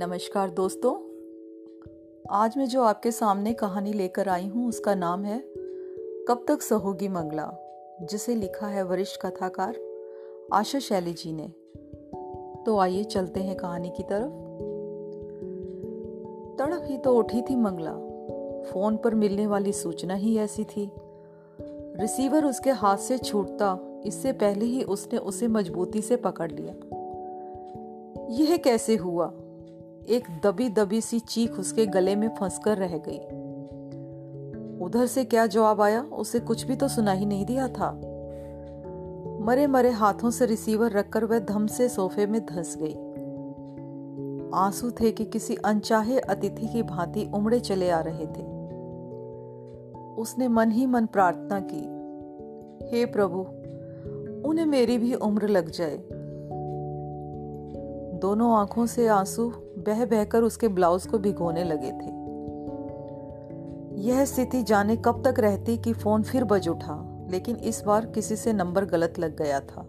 नमस्कार दोस्तों। आज मैं जो आपके सामने कहानी लेकर आई हूँ, उसका नाम है कब तक सहोगी मंगला, जिसे लिखा है वरिष्ठ कथाकार आशा शैली जी ने। तो आइए चलते हैं कहानी की तरफ़। तड़प ही तो उठी थी मंगला। फ़ोन पर मिलने वाली सूचना ही ऐसी थी। रिसीवर उसके हाथ से छूटता, इससे पहले ही उसने उसे मजबूती से पकड़ लिया। यह कैसे हुआ? एक दबी दबी सी चीख उसके गले में फंसकर रह गई। उधर से क्या जवाब आया? उसे कुछ भी तो सुना ही नहीं दिया था। मरे मरे हाथों से रिसीवर रखकर वह धम से सोफे में धंस गई। आँसू थे कि किसी अनचाहे अतिथि की भांति उमड़े चले आ रहे थे। उसने मन ही मन प्रार्थना की, हे प्रभु, उन्हें मेरी भी उम्र लग जाए। दोनों आँखों से आँसू बह बहकर उसके ब्लाउज को भिगोने लगे थे। यह स्थिति जाने कब तक रहती कि फ़ोन फिर बज उठा, लेकिन इस बार किसी से नंबर गलत लग गया था।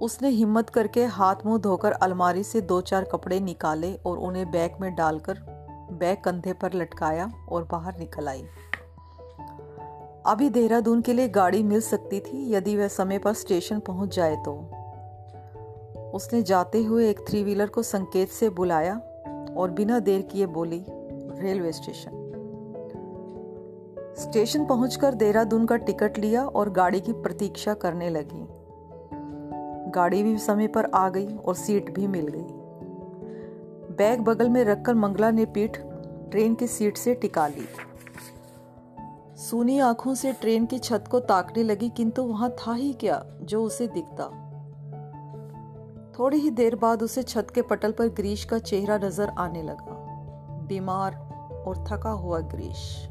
उसने हिम्मत करके हाथ मुँह धोकर अलमारी से दो चार कपड़े निकाले और उन्हें बैग में डालकर बैग कंधे पर लटकाया और बाहर निकल आई। अभी देहरादून के लिए गाड़ी मिल सकती थी यदि वह समय पर स्टेशन पहुँच जाए तो। उसने जाते हुए एक थ्री व्हीलर को संकेत से बुलाया और बिना देर किए बोली, रेलवे स्टेशन। स्टेशन पहुंचकर देहरादून का टिकट लिया और गाड़ी की प्रतीक्षा करने लगी। गाड़ी भी समय पर आ गई और सीट भी मिल गई। बैग बगल में रखकर मंगला ने पीठ ट्रेन की सीट से टिका ली। सूनी आँखों से ट्रेन की छत को ताकने लगी, किंतु वहाँ था ही क्या जो उसे दिखता? थोड़ी ही देर बाद उसे छत के पटल पर ग्रीश का चेहरा नज़र आने लगा। बीमार और थका हुआ ग्रीश।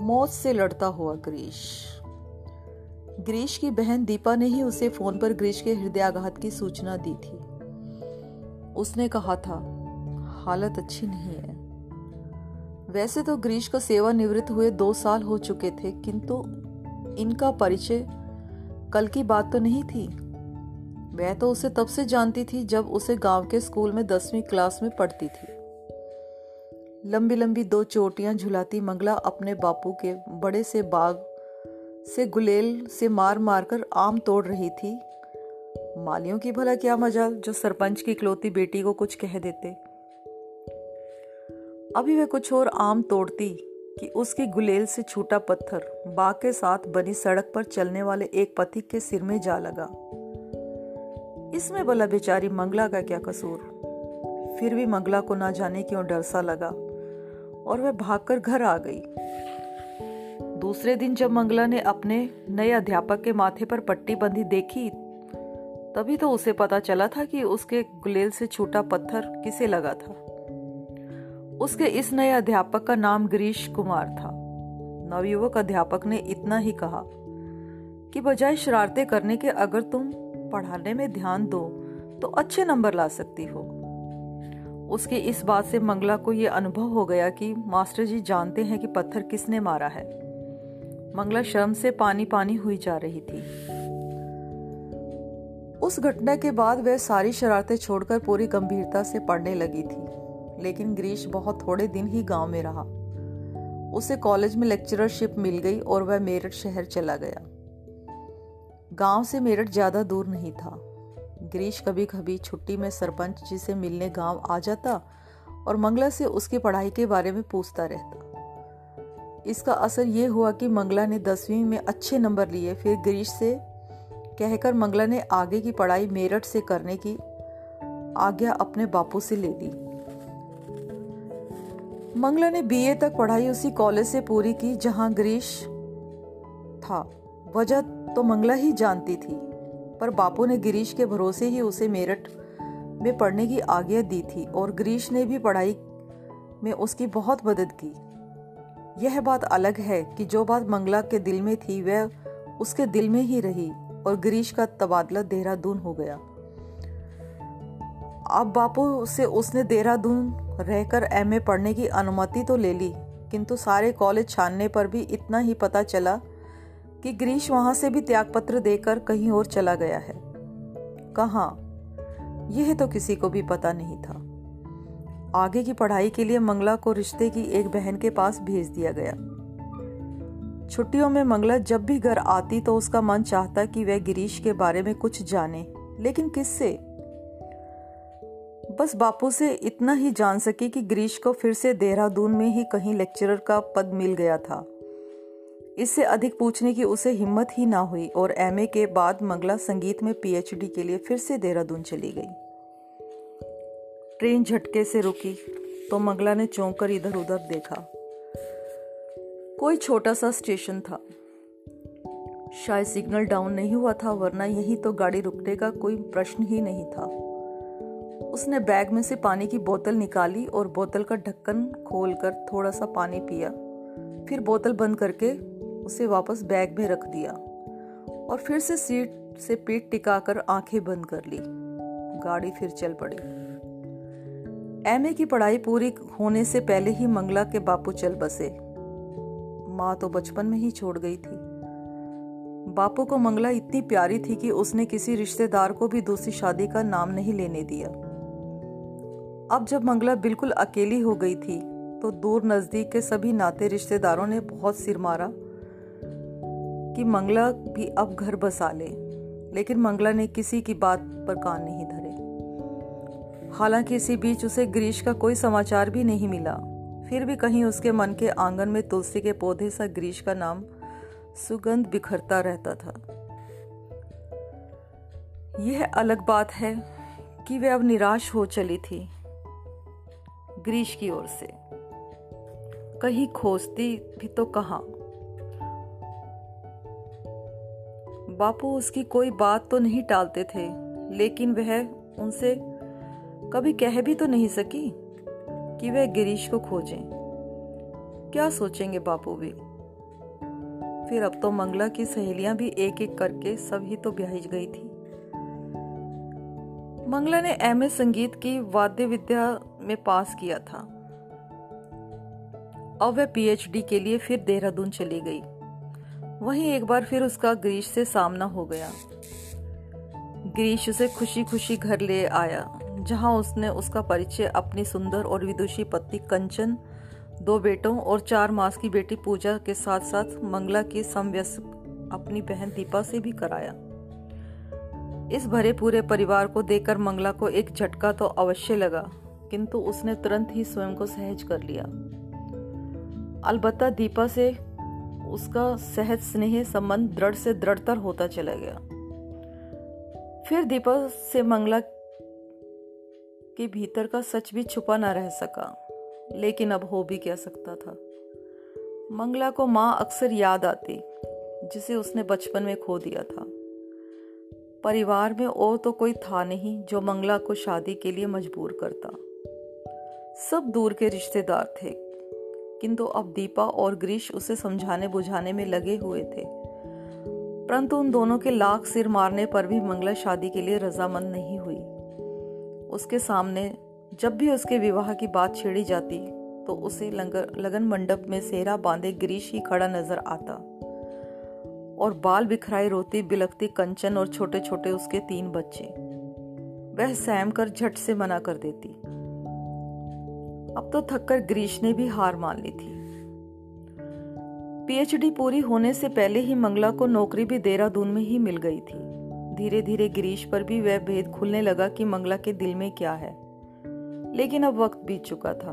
मौत से लड़ता हुआ ग्रीश। ग्रीश की बहन दीपा ने ही उसे फ़ोन पर ग्रीश के हृदयाघात की सूचना दी थी। उसने कहा था, हालत अच्छी नहीं है। वैसे तो ग्रीश को सेवा निवृत्त हुए दो साल हो चुके थे, किंतु इनका परिचय कल की बात तो नहीं थी। वह तो उसे तब से जानती थी जब उसे गाँव के स्कूल में दसवीं क्लास में पढ़ती थी। लंबी लंबी दो चोटियाँ झुलाती मंगला अपने बापू के बड़े से बाग से गुलेल से मार मार कर आम तोड़ रही थी। मालियों की भला क्या मज़ा जो सरपंच की इकलौती बेटी को कुछ कह देते। अभी वह कुछ और आम तोड़ती कि उसकी गुलेल से छूटा पत्थर बाग के साथ बनी सड़क पर चलने वाले एक पथिक के सिर में जा लगा। इसमें भला बेचारी मंगला का क्या कसूर? फिर भी मंगला को ना जाने क्यों डर सा लगा? और वह भागकर घर आ गई। दूसरे दिन जब मंगला ने अपने नए अध्यापक के माथे पर पट्टी बंधी देखी, तभी तो उसे पता चला था कि उसके गुलेल से छूटा पत्थर किसे लगा था। उसके इस नए अध्यापक का नाम गिरीश कुमार था। नवयुवक अध्यापक ने इतना ही कहा कि बजाय शरारते करने के अगर तुम पढ़ाने में ध्यान दो तो अच्छे नंबर ला सकती हो। उसकी इस बात से मंगला को यह अनुभव हो गया कि मास्टर जी जानते हैं कि पत्थर किसने मारा है। मंगला शर्म से पानी पानी हुई जा रही थी। उस घटना के बाद वह सारी शरारतें छोड़कर पूरी गंभीरता से पढ़ने लगी थी, लेकिन ग्रीश बहुत थोड़े दिन ही गाँव में रहा। उसे कॉलेज में लेक्चररशिप मिल गई और वह मेरठ शहर चला गया। गाँव से मेरठ ज़्यादा दूर नहीं था। गिरीश कभी कभी छुट्टी में सरपंच जी से मिलने गाँव आ जाता और मंगला से उसकी पढ़ाई के बारे में पूछता रहता। इसका असर ये हुआ कि मंगला ने दसवीं में अच्छे नंबर लिए, फिर गिरीश से कहकर मंगला ने आगे की पढ़ाई मेरठ से करने की आज्ञा अपने बापू से ले ली। मंगला ने बीए तक पढ़ाई उसी कॉलेज से पूरी की जहाँ गिरीश था। वजह तो मंगला ही जानती थी, पर बापू ने गिरीश के भरोसे ही उसे मेरठ में पढ़ने की आज्ञा दी थी और गिरीश ने भी पढ़ाई में उसकी बहुत मदद की। यह बात अलग है कि जो बात मंगला के दिल में थी, वह उसके दिल में ही रही और गिरीश का तबादला देहरादून हो गया। अब बापू से उसने देहरादून रहकर एमए पढ़ने की अनुमति तो ले ली, किंतु सारे कॉलेज छानने पर भी इतना ही पता चला कि ग्रीश वहाँ से भी त्यागपत्र देकर कहीं और चला गया है। कहा? यह तो किसी को भी पता नहीं था। आगे की पढ़ाई के लिए मंगला को रिश्ते की एक बहन के पास भेज दिया गया। छुट्टियों में मंगला जब भी घर आती तो उसका मन चाहता कि वह गिरीश के बारे में कुछ जाने। लेकिन किससे? बस बापू से इतना ही जान सकी कि गिरीश को फिर से देहरादून में ही कहीं लेक्चरर का पद मिल गया था। इससे अधिक पूछने की उसे हिम्मत ही ना हुई और एमए के बाद मंगला संगीत में पीएचडी के लिए फिर से देहरादून चली गई। ट्रेन झटके से रुकी तो मंगला ने चौंक कर इधर उधर देखा। कोई छोटा सा स्टेशन था। शायद सिग्नल डाउन नहीं हुआ था, वरना यही तो गाड़ी रुकने का कोई प्रश्न ही नहीं था। उसने बैग में से पानी की बोतल निकाली और बोतल का ढक्कन खोलकर थोड़ा सा पानी पिया। फिर बोतल बंद करके उसे वापस बैग में रख दिया और फिर से सीट से पीठ टिकाकर आँखें बंद कर ली। गाड़ी फिर चल पड़ी। एमए की पढ़ाई पूरी होने से पहले ही मंगला के बापू चल बसे। माँ तो बचपन में ही छोड़ गई थी। बापू को मंगला इतनी प्यारी थी कि उसने किसी रिश्तेदार को भी दूसरी शादी का नाम नहीं लेने दिया। अब जब मंगला बिल्कुल अकेली हो गई थी तो दूर नज़दीक के सभी नाते रिश्तेदारों ने बहुत सिर मारा। कि मंगला भी अब घर बसा ले, लेकिन मंगला ने किसी की बात पर कान नहीं धरे। हालाँकि इसी बीच उसे ग्रीश का कोई समाचार भी नहीं मिला। फिर भी कहीं उसके मन के आँगन में तुलसी के पौधे सा ग्रीश का नाम सुगंध बिखरता रहता था। यह अलग बात है कि वे अब निराश हो चली थी ग्रीश की ओर से। कहीं खोजती भी तो कहा। बापू उसकी कोई बात तो नहीं टालते थे, लेकिन वह उनसे कभी कह भी तो नहीं सकी कि वह गिरीश को खोजें। क्या सोचेंगे बापू भी? फिर अब तो मंगला की सहेलियाँ भी एक एक करके सभी तो ब्याही गई थी। मंगला ने एमए संगीत की वाद्य विद्या में पास किया था। अब वह पीएचडी के लिए फिर देहरादून चली गई। वहीं एक बार फिर उसका ग्रीश से सामना हो गया। ग्रीश उसे खुशी खुशी घर ले आया, जहाँ उसने उसका परिचय अपनी सुंदर और विदुषी पत्नी कंचन, दो बेटों और चार मास की बेटी पूजा के साथ साथ मंगला की समव्यस अपनी बहन दीपा से भी कराया। इस भरे पूरे परिवार को देखकर मंगला को एक झटका तो अवश्य लगा, किंतु उसने तुरंत ही स्वयं को सहज कर लिया। अलबत्ता दीपा से उसका सहज स्नेह, संबंध दृढ़ से दृढ़तर होता चला गया। फिर दीपा से मंगला के भीतर का सच भी छुपा ना रह सका, लेकिन अब हो भी क्या सकता था। मंगला को माँ अक्सर याद आती, जिसे उसने बचपन में खो दिया था। परिवार में और तो कोई था नहीं जो मंगला को शादी के लिए मजबूर करता। सब दूर के रिश्तेदार थे। किंतु अब दीपा और ग्रीश उसे समझाने बुझाने में लगे हुए थे। परंतु उन दोनों के लाख सिर मारने पर भी मंगला शादी के लिए रजामंद नहीं हुई। उसके सामने जब भी उसके विवाह की बात छेड़ी जाती तो उसे लगन मंडप में सेहरा बांधे गिरीश ही खड़ा नज़र आता। और बाल बिखराए, रोती बिलकती कंचन और छोटे छोटे उसके तीन बच्चे। वह सहम कर झट से मना कर देती। अब तो थककर ग्रीश ने भी हार मान ली थी। पीएचडी पूरी होने से पहले ही मंगला को नौकरी भी देहरादून में ही मिल गई थी। धीरे धीरे गिरीश पर भी वह भेद खुलने लगा कि मंगला के दिल में क्या है। लेकिन अब वक्त बीत चुका था।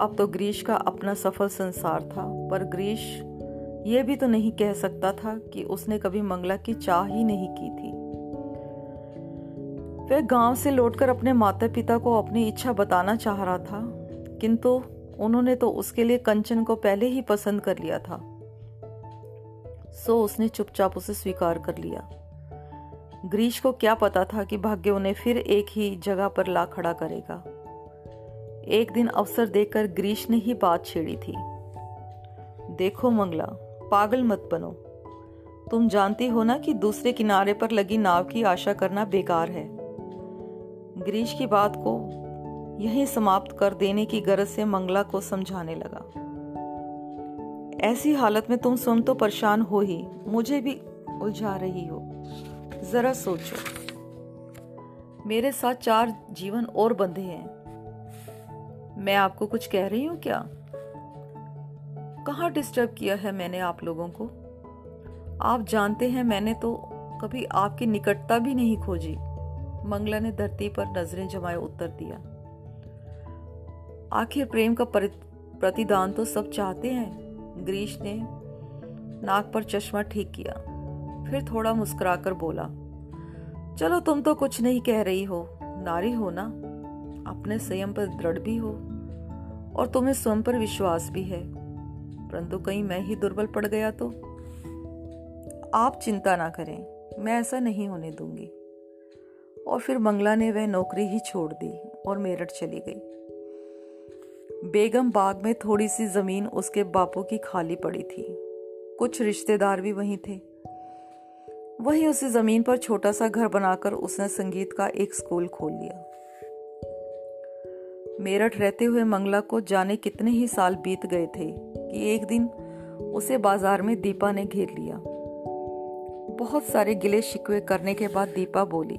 अब तो ग्रीश का अपना सफल संसार था, पर ग्रीश यह भी तो नहीं कह सकता था कि उसने कभी मंगला की चाह ही नहीं की थी। वह गाँव से लौटकर अपने माता पिता को अपनी इच्छा बताना चाह रहा था, किंतु उन्होंने तो उसके लिए कंचन को पहले ही पसंद कर लिया था। सो उसने चुपचाप उसे स्वीकार कर लिया। ग्रीश को क्या पता था कि भाग्य उन्हें फिर एक ही जगह पर ला खड़ा करेगा। एक दिन अवसर देकर ग्रीश ने ही बात छेड़ी थी। देखो मंगला, पागल मत बनो। तुम जानती हो ना कि दूसरे किनारे पर लगी नाव की आशा करना बेकार है। ग्रीश की बात को यहीं समाप्त कर देने की गरज से मंगला को समझाने लगा। ऐसी हालत में तुम सुन तो परेशान हो ही, मुझे भी उलझा रही हो। जरा सोचो। मेरे साथ चार जीवन और बंधे हैं। मैं आपको कुछ कह रही हूँ क्या? कहाँ डिस्टर्ब किया है मैंने आप लोगों को? आप जानते हैं मैंने तो कभी आपकी निकटता भी नहीं खोजी। मंगला ने धरती पर नज़रें जमाए उत्तर दिया। आखिर प्रेम का प्रतिदान तो सब चाहते हैं, ग्रीश ने नाक पर चश्मा ठीक किया। फिर थोड़ा मुस्कुराकर बोला, चलो तुम तो कुछ नहीं कह रही हो, नारी हो ना? अपने संयम पर दृढ़ भी हो, और तुम्हें स्वयं पर विश्वास भी है। परंतु कहीं मैं ही दुर्बल पड़ गया तो? आप चिंता ना करें, मैं ऐसा नहीं होने दूँगी। और फिर मंगला ने वह नौकरी ही छोड़ दी और मेरठ चली गई। बेगम बाग में थोड़ी सी ज़मीन उसके बापू की खाली पड़ी थी। कुछ रिश्तेदार भी वहीं थे। वहीं उसी ज़मीन पर छोटा सा घर बनाकर उसने संगीत का एक स्कूल खोल लिया। मेरठ रहते हुए मंगला को जाने कितने ही साल बीत गए थे कि एक दिन उसे बाज़ार में दीपा ने घेर लिया। बहुत सारे गिले शिकवे करने के बाद दीपा बोली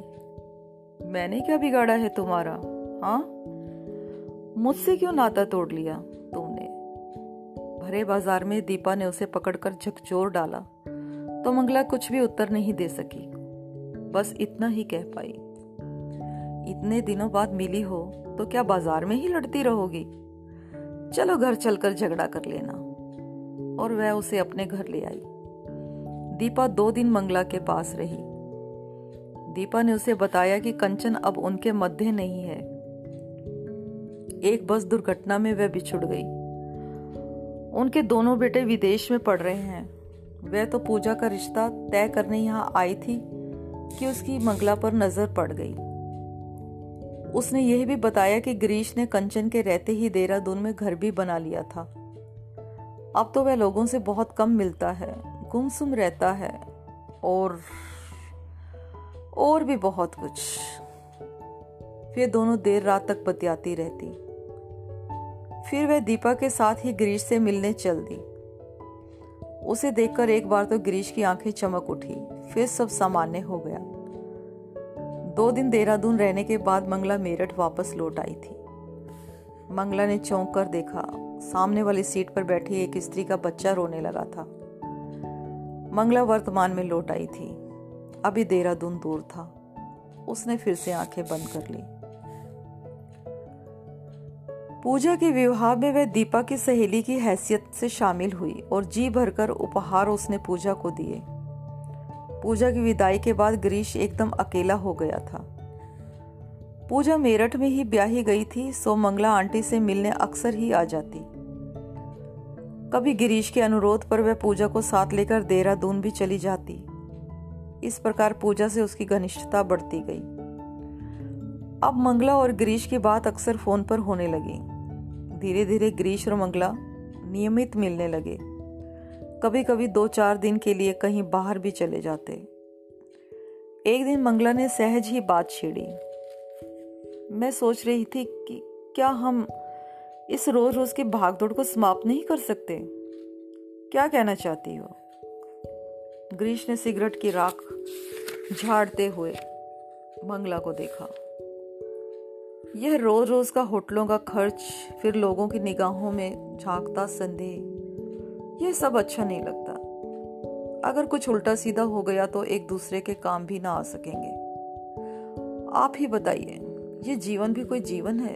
मैंने क्या बिगाड़ा है तुम्हारा? हाँ? मुझसे क्यों नाता तोड़ लिया तुमने? भरे बाज़ार में दीपा ने उसे पकड़कर झकझोर डाला। तो मंगला कुछ भी उत्तर नहीं दे सकी। बस इतना ही कह पाई। इतने दिनों बाद मिली हो तो क्या बाज़ार में ही लड़ती रहोगी? चलो घर चलकर झगड़ा कर लेना। और वह उसे अपने घर ले आई। दीपा दो दिन मंगला के पास रही। दीपा ने उसे बताया कि कंचन अब उनके मध्य नहीं है। एक बस दुर्घटना में वह बिछुड़ गई। उनके दोनों बेटे विदेश में पढ़ रहे हैं। वह तो पूजा का रिश्ता तय करने यहाँ आई थी कि उसकी मंगला पर नज़र पड़ गई। उसने यह भी बताया कि गिरीश ने कंचन के रहते ही देहरादून में घर भी बना लिया था। अब तो वह लोगों से बहुत कम मिलता है, गुमसुम रहता है और और भी बहुत कुछ। फिर दोनों देर रात तक बतियाती रहती। फिर वह दीपा के साथ ही गिरीश से मिलने चल दी। उसे देखकर एक बार तो गिरीश की आँखें चमक उठी, फिर सब सामान्य हो गया। दो दिन देहरादून रहने के बाद मंगला मेरठ वापस लौट आई थी। मंगला ने चौंक कर देखा, सामने वाली सीट पर बैठी एक स्त्री का बच्चा रोने लगा था। मंगला वर्तमान में लौट आई थी। अभी देहरादून दूर था। उसने फिर से आँखें बंद कर ली। पूजा के विवाह में वह दीपा की सहेली की हैसियत से शामिल हुई और जी भरकर उपहार उसने पूजा को दिए। पूजा की विदाई के बाद गिरीश एकदम अकेला हो गया था। पूजा मेरठ में ही ब्याही गई थी, सो मंगला आंटी से मिलने अक्सर ही आ जाती। कभी गिरीश के अनुरोध पर वह पूजा को साथ लेकर देहरादून भी चली जाती। इस प्रकार पूजा से उसकी घनिष्ठता बढ़ती गई। अब मंगला और गिरीश की बात अक्सर फ़ोन पर होने लगी। धीरे धीरे गिरीश और मंगला नियमित मिलने लगे। कभी कभी दो चार दिन के लिए कहीं बाहर भी चले जाते। एक दिन मंगला ने सहज ही बात छेड़ी। मैं सोच रही थी कि क्या हम इस रोज रोज की भागदौड़ को समाप्त नहीं कर सकते? क्या कहना चाहती हो? ग्रीश ने सिगरेट की राख झाड़ते हुए मंगला को देखा। यह रोज रोज का होटलों का खर्च, फिर लोगों की निगाहों में झांकता संदेह। यह सब अच्छा नहीं लगता। अगर कुछ उल्टा सीधा हो गया तो एक दूसरे के काम भी ना आ सकेंगे। आप ही बताइए, ये जीवन भी कोई जीवन है?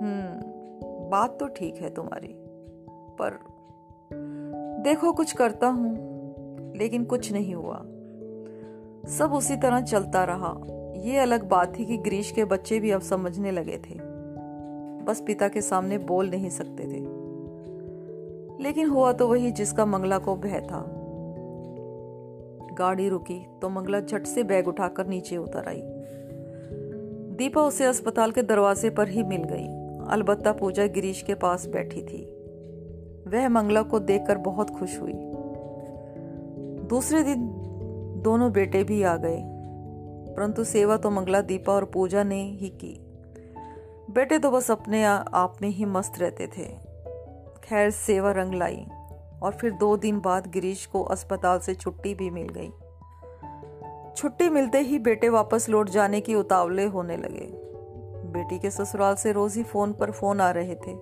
हम्म बात तो ठीक है तुम्हारी, पर देखो कुछ करता हूँ। लेकिन कुछ नहीं हुआ। सब उसी तरह चलता रहा। ये अलग बात थी कि ग्रीश के बच्चे भी अब समझने लगे थे। बस पिता के सामने बोल नहीं सकते थे। लेकिन हुआ तो वही जिसका मंगला को भय था। गाड़ी रुकी तो मंगला झट से बैग उठाकर नीचे उतर आई। दीपा उसे अस्पताल के दरवाजे पर ही मिल गई। अलबत्ता पूजा गिरीश के पास बैठी थी। वह मंगला को देखकर बहुत खुश हुई। दूसरे दिन दोनों बेटे भी आ गए, परंतु सेवा तो मंगला, दीपा और पूजा ने ही की। बेटे तो बस अपने आप में ही मस्त रहते थे। खैर, सेवा रंग लाई और फिर दो दिन बाद गिरीश को अस्पताल से छुट्टी भी मिल गई। छुट्टी मिलते ही बेटे वापस लौट जाने की उतावले होने लगे। बेटी के ससुराल से रोज ही फ़ोन पर फ़ोन आ रहे थे।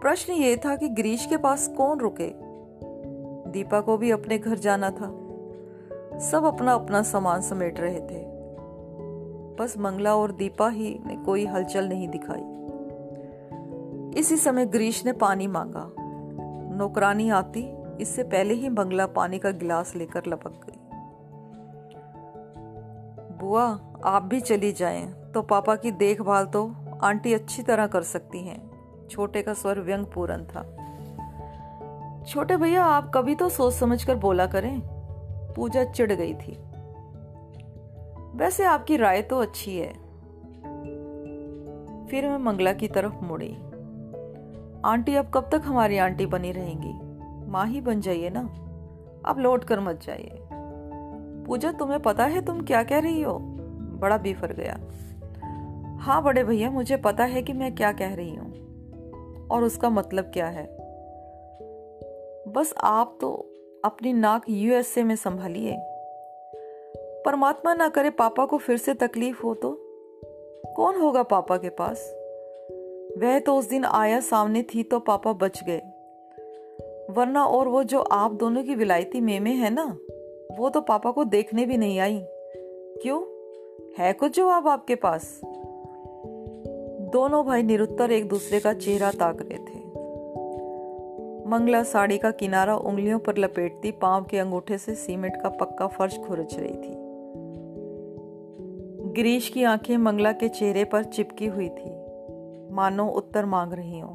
प्रश्न ये था कि गिरीश के पास कौन रुके? दीपा को भी अपने घर जाना था। सब अपना अपना सामान समेट रहे थे। बस मंगला और दीपा ही ने कोई हलचल नहीं दिखाई। इसी समय ग्रीश ने पानी मांगा। नौकरानी आती, इससे पहले ही मंगला पानी का गिलास लेकर लपक गई। बुआ, आप भी चली जाएँ तो पापा की देखभाल तो आंटी अच्छी तरह कर सकती हैं। छोटे का स्वर व्यंग पूर्ण था। छोटे भैया, आप कभी तो सोच समझ कर बोला करें। पूजा चिढ़ गई थी। वैसे आपकी राय तो अच्छी है। फिर मैं मंगला की तरफ़ मुड़ी। आंटी, अब कब तक हमारी आंटी बनी रहेंगी? माँ ही बन जाइए ना। अब लौट कर मत जाइए। पूजा, तुम्हें पता है तुम क्या कह रही हो? बड़ा बेफर गया। हाँ बड़े भैया, मुझे पता है कि मैं क्या कह रही हूँ। और उसका मतलब क्या है? बस आप तो अपनी नाक यूएसए में संभालिए। परमात्मा ना करे पापा को फिर से तकलीफ़ हो तो? कौन होगा पापा के पास? वह तो उस दिन आया सामने थी तो पापा बच गए। वरना और वो जो आप दोनों की विलायती मेमे है ना, वो तो पापा को देखने भी नहीं आई। क्यों? है कुछ जवाब आपके पास? दोनों भाई निरुत्तर एक दूसरे का चेहरा ताक रहे मंगला साड़ी का किनारा उंगलियों पर लपेटती पाँव के अंगूठे से सीमेंट का पक्का फर्श खुरच रही थी। गिरीश की आँखें मंगला के चेहरे पर चिपकी हुई थी। मानो उत्तर मांग रही हूँ,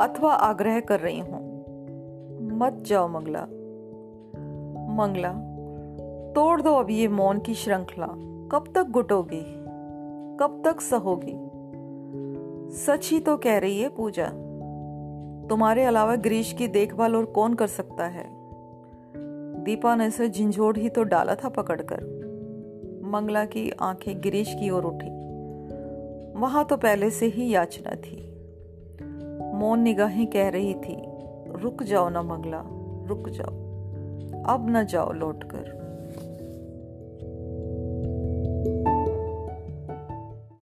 अथवा आग्रह कर रही हूँ। मत जाओ मंगला। मंगला, तोड़ दो अब ये मौन की श्रृंखला। कब तक गुटोगी? कब तक सहोगी? सच ही तो कह रही है पूजा। तुम्हारे अलावा ग्रीश की देखभाल और कौन कर सकता है? दीपा ने इसे झिंझोड़ ही तो डाला था पकड़कर। मंगला की आँखें गिरीश की ओर उठी। वहाँ तो पहले से ही याचना थी। मौन निगाहें कह रही थी, रुक जाओ ना मंगला, रुक जाओ। अब न जाओ लौटकर।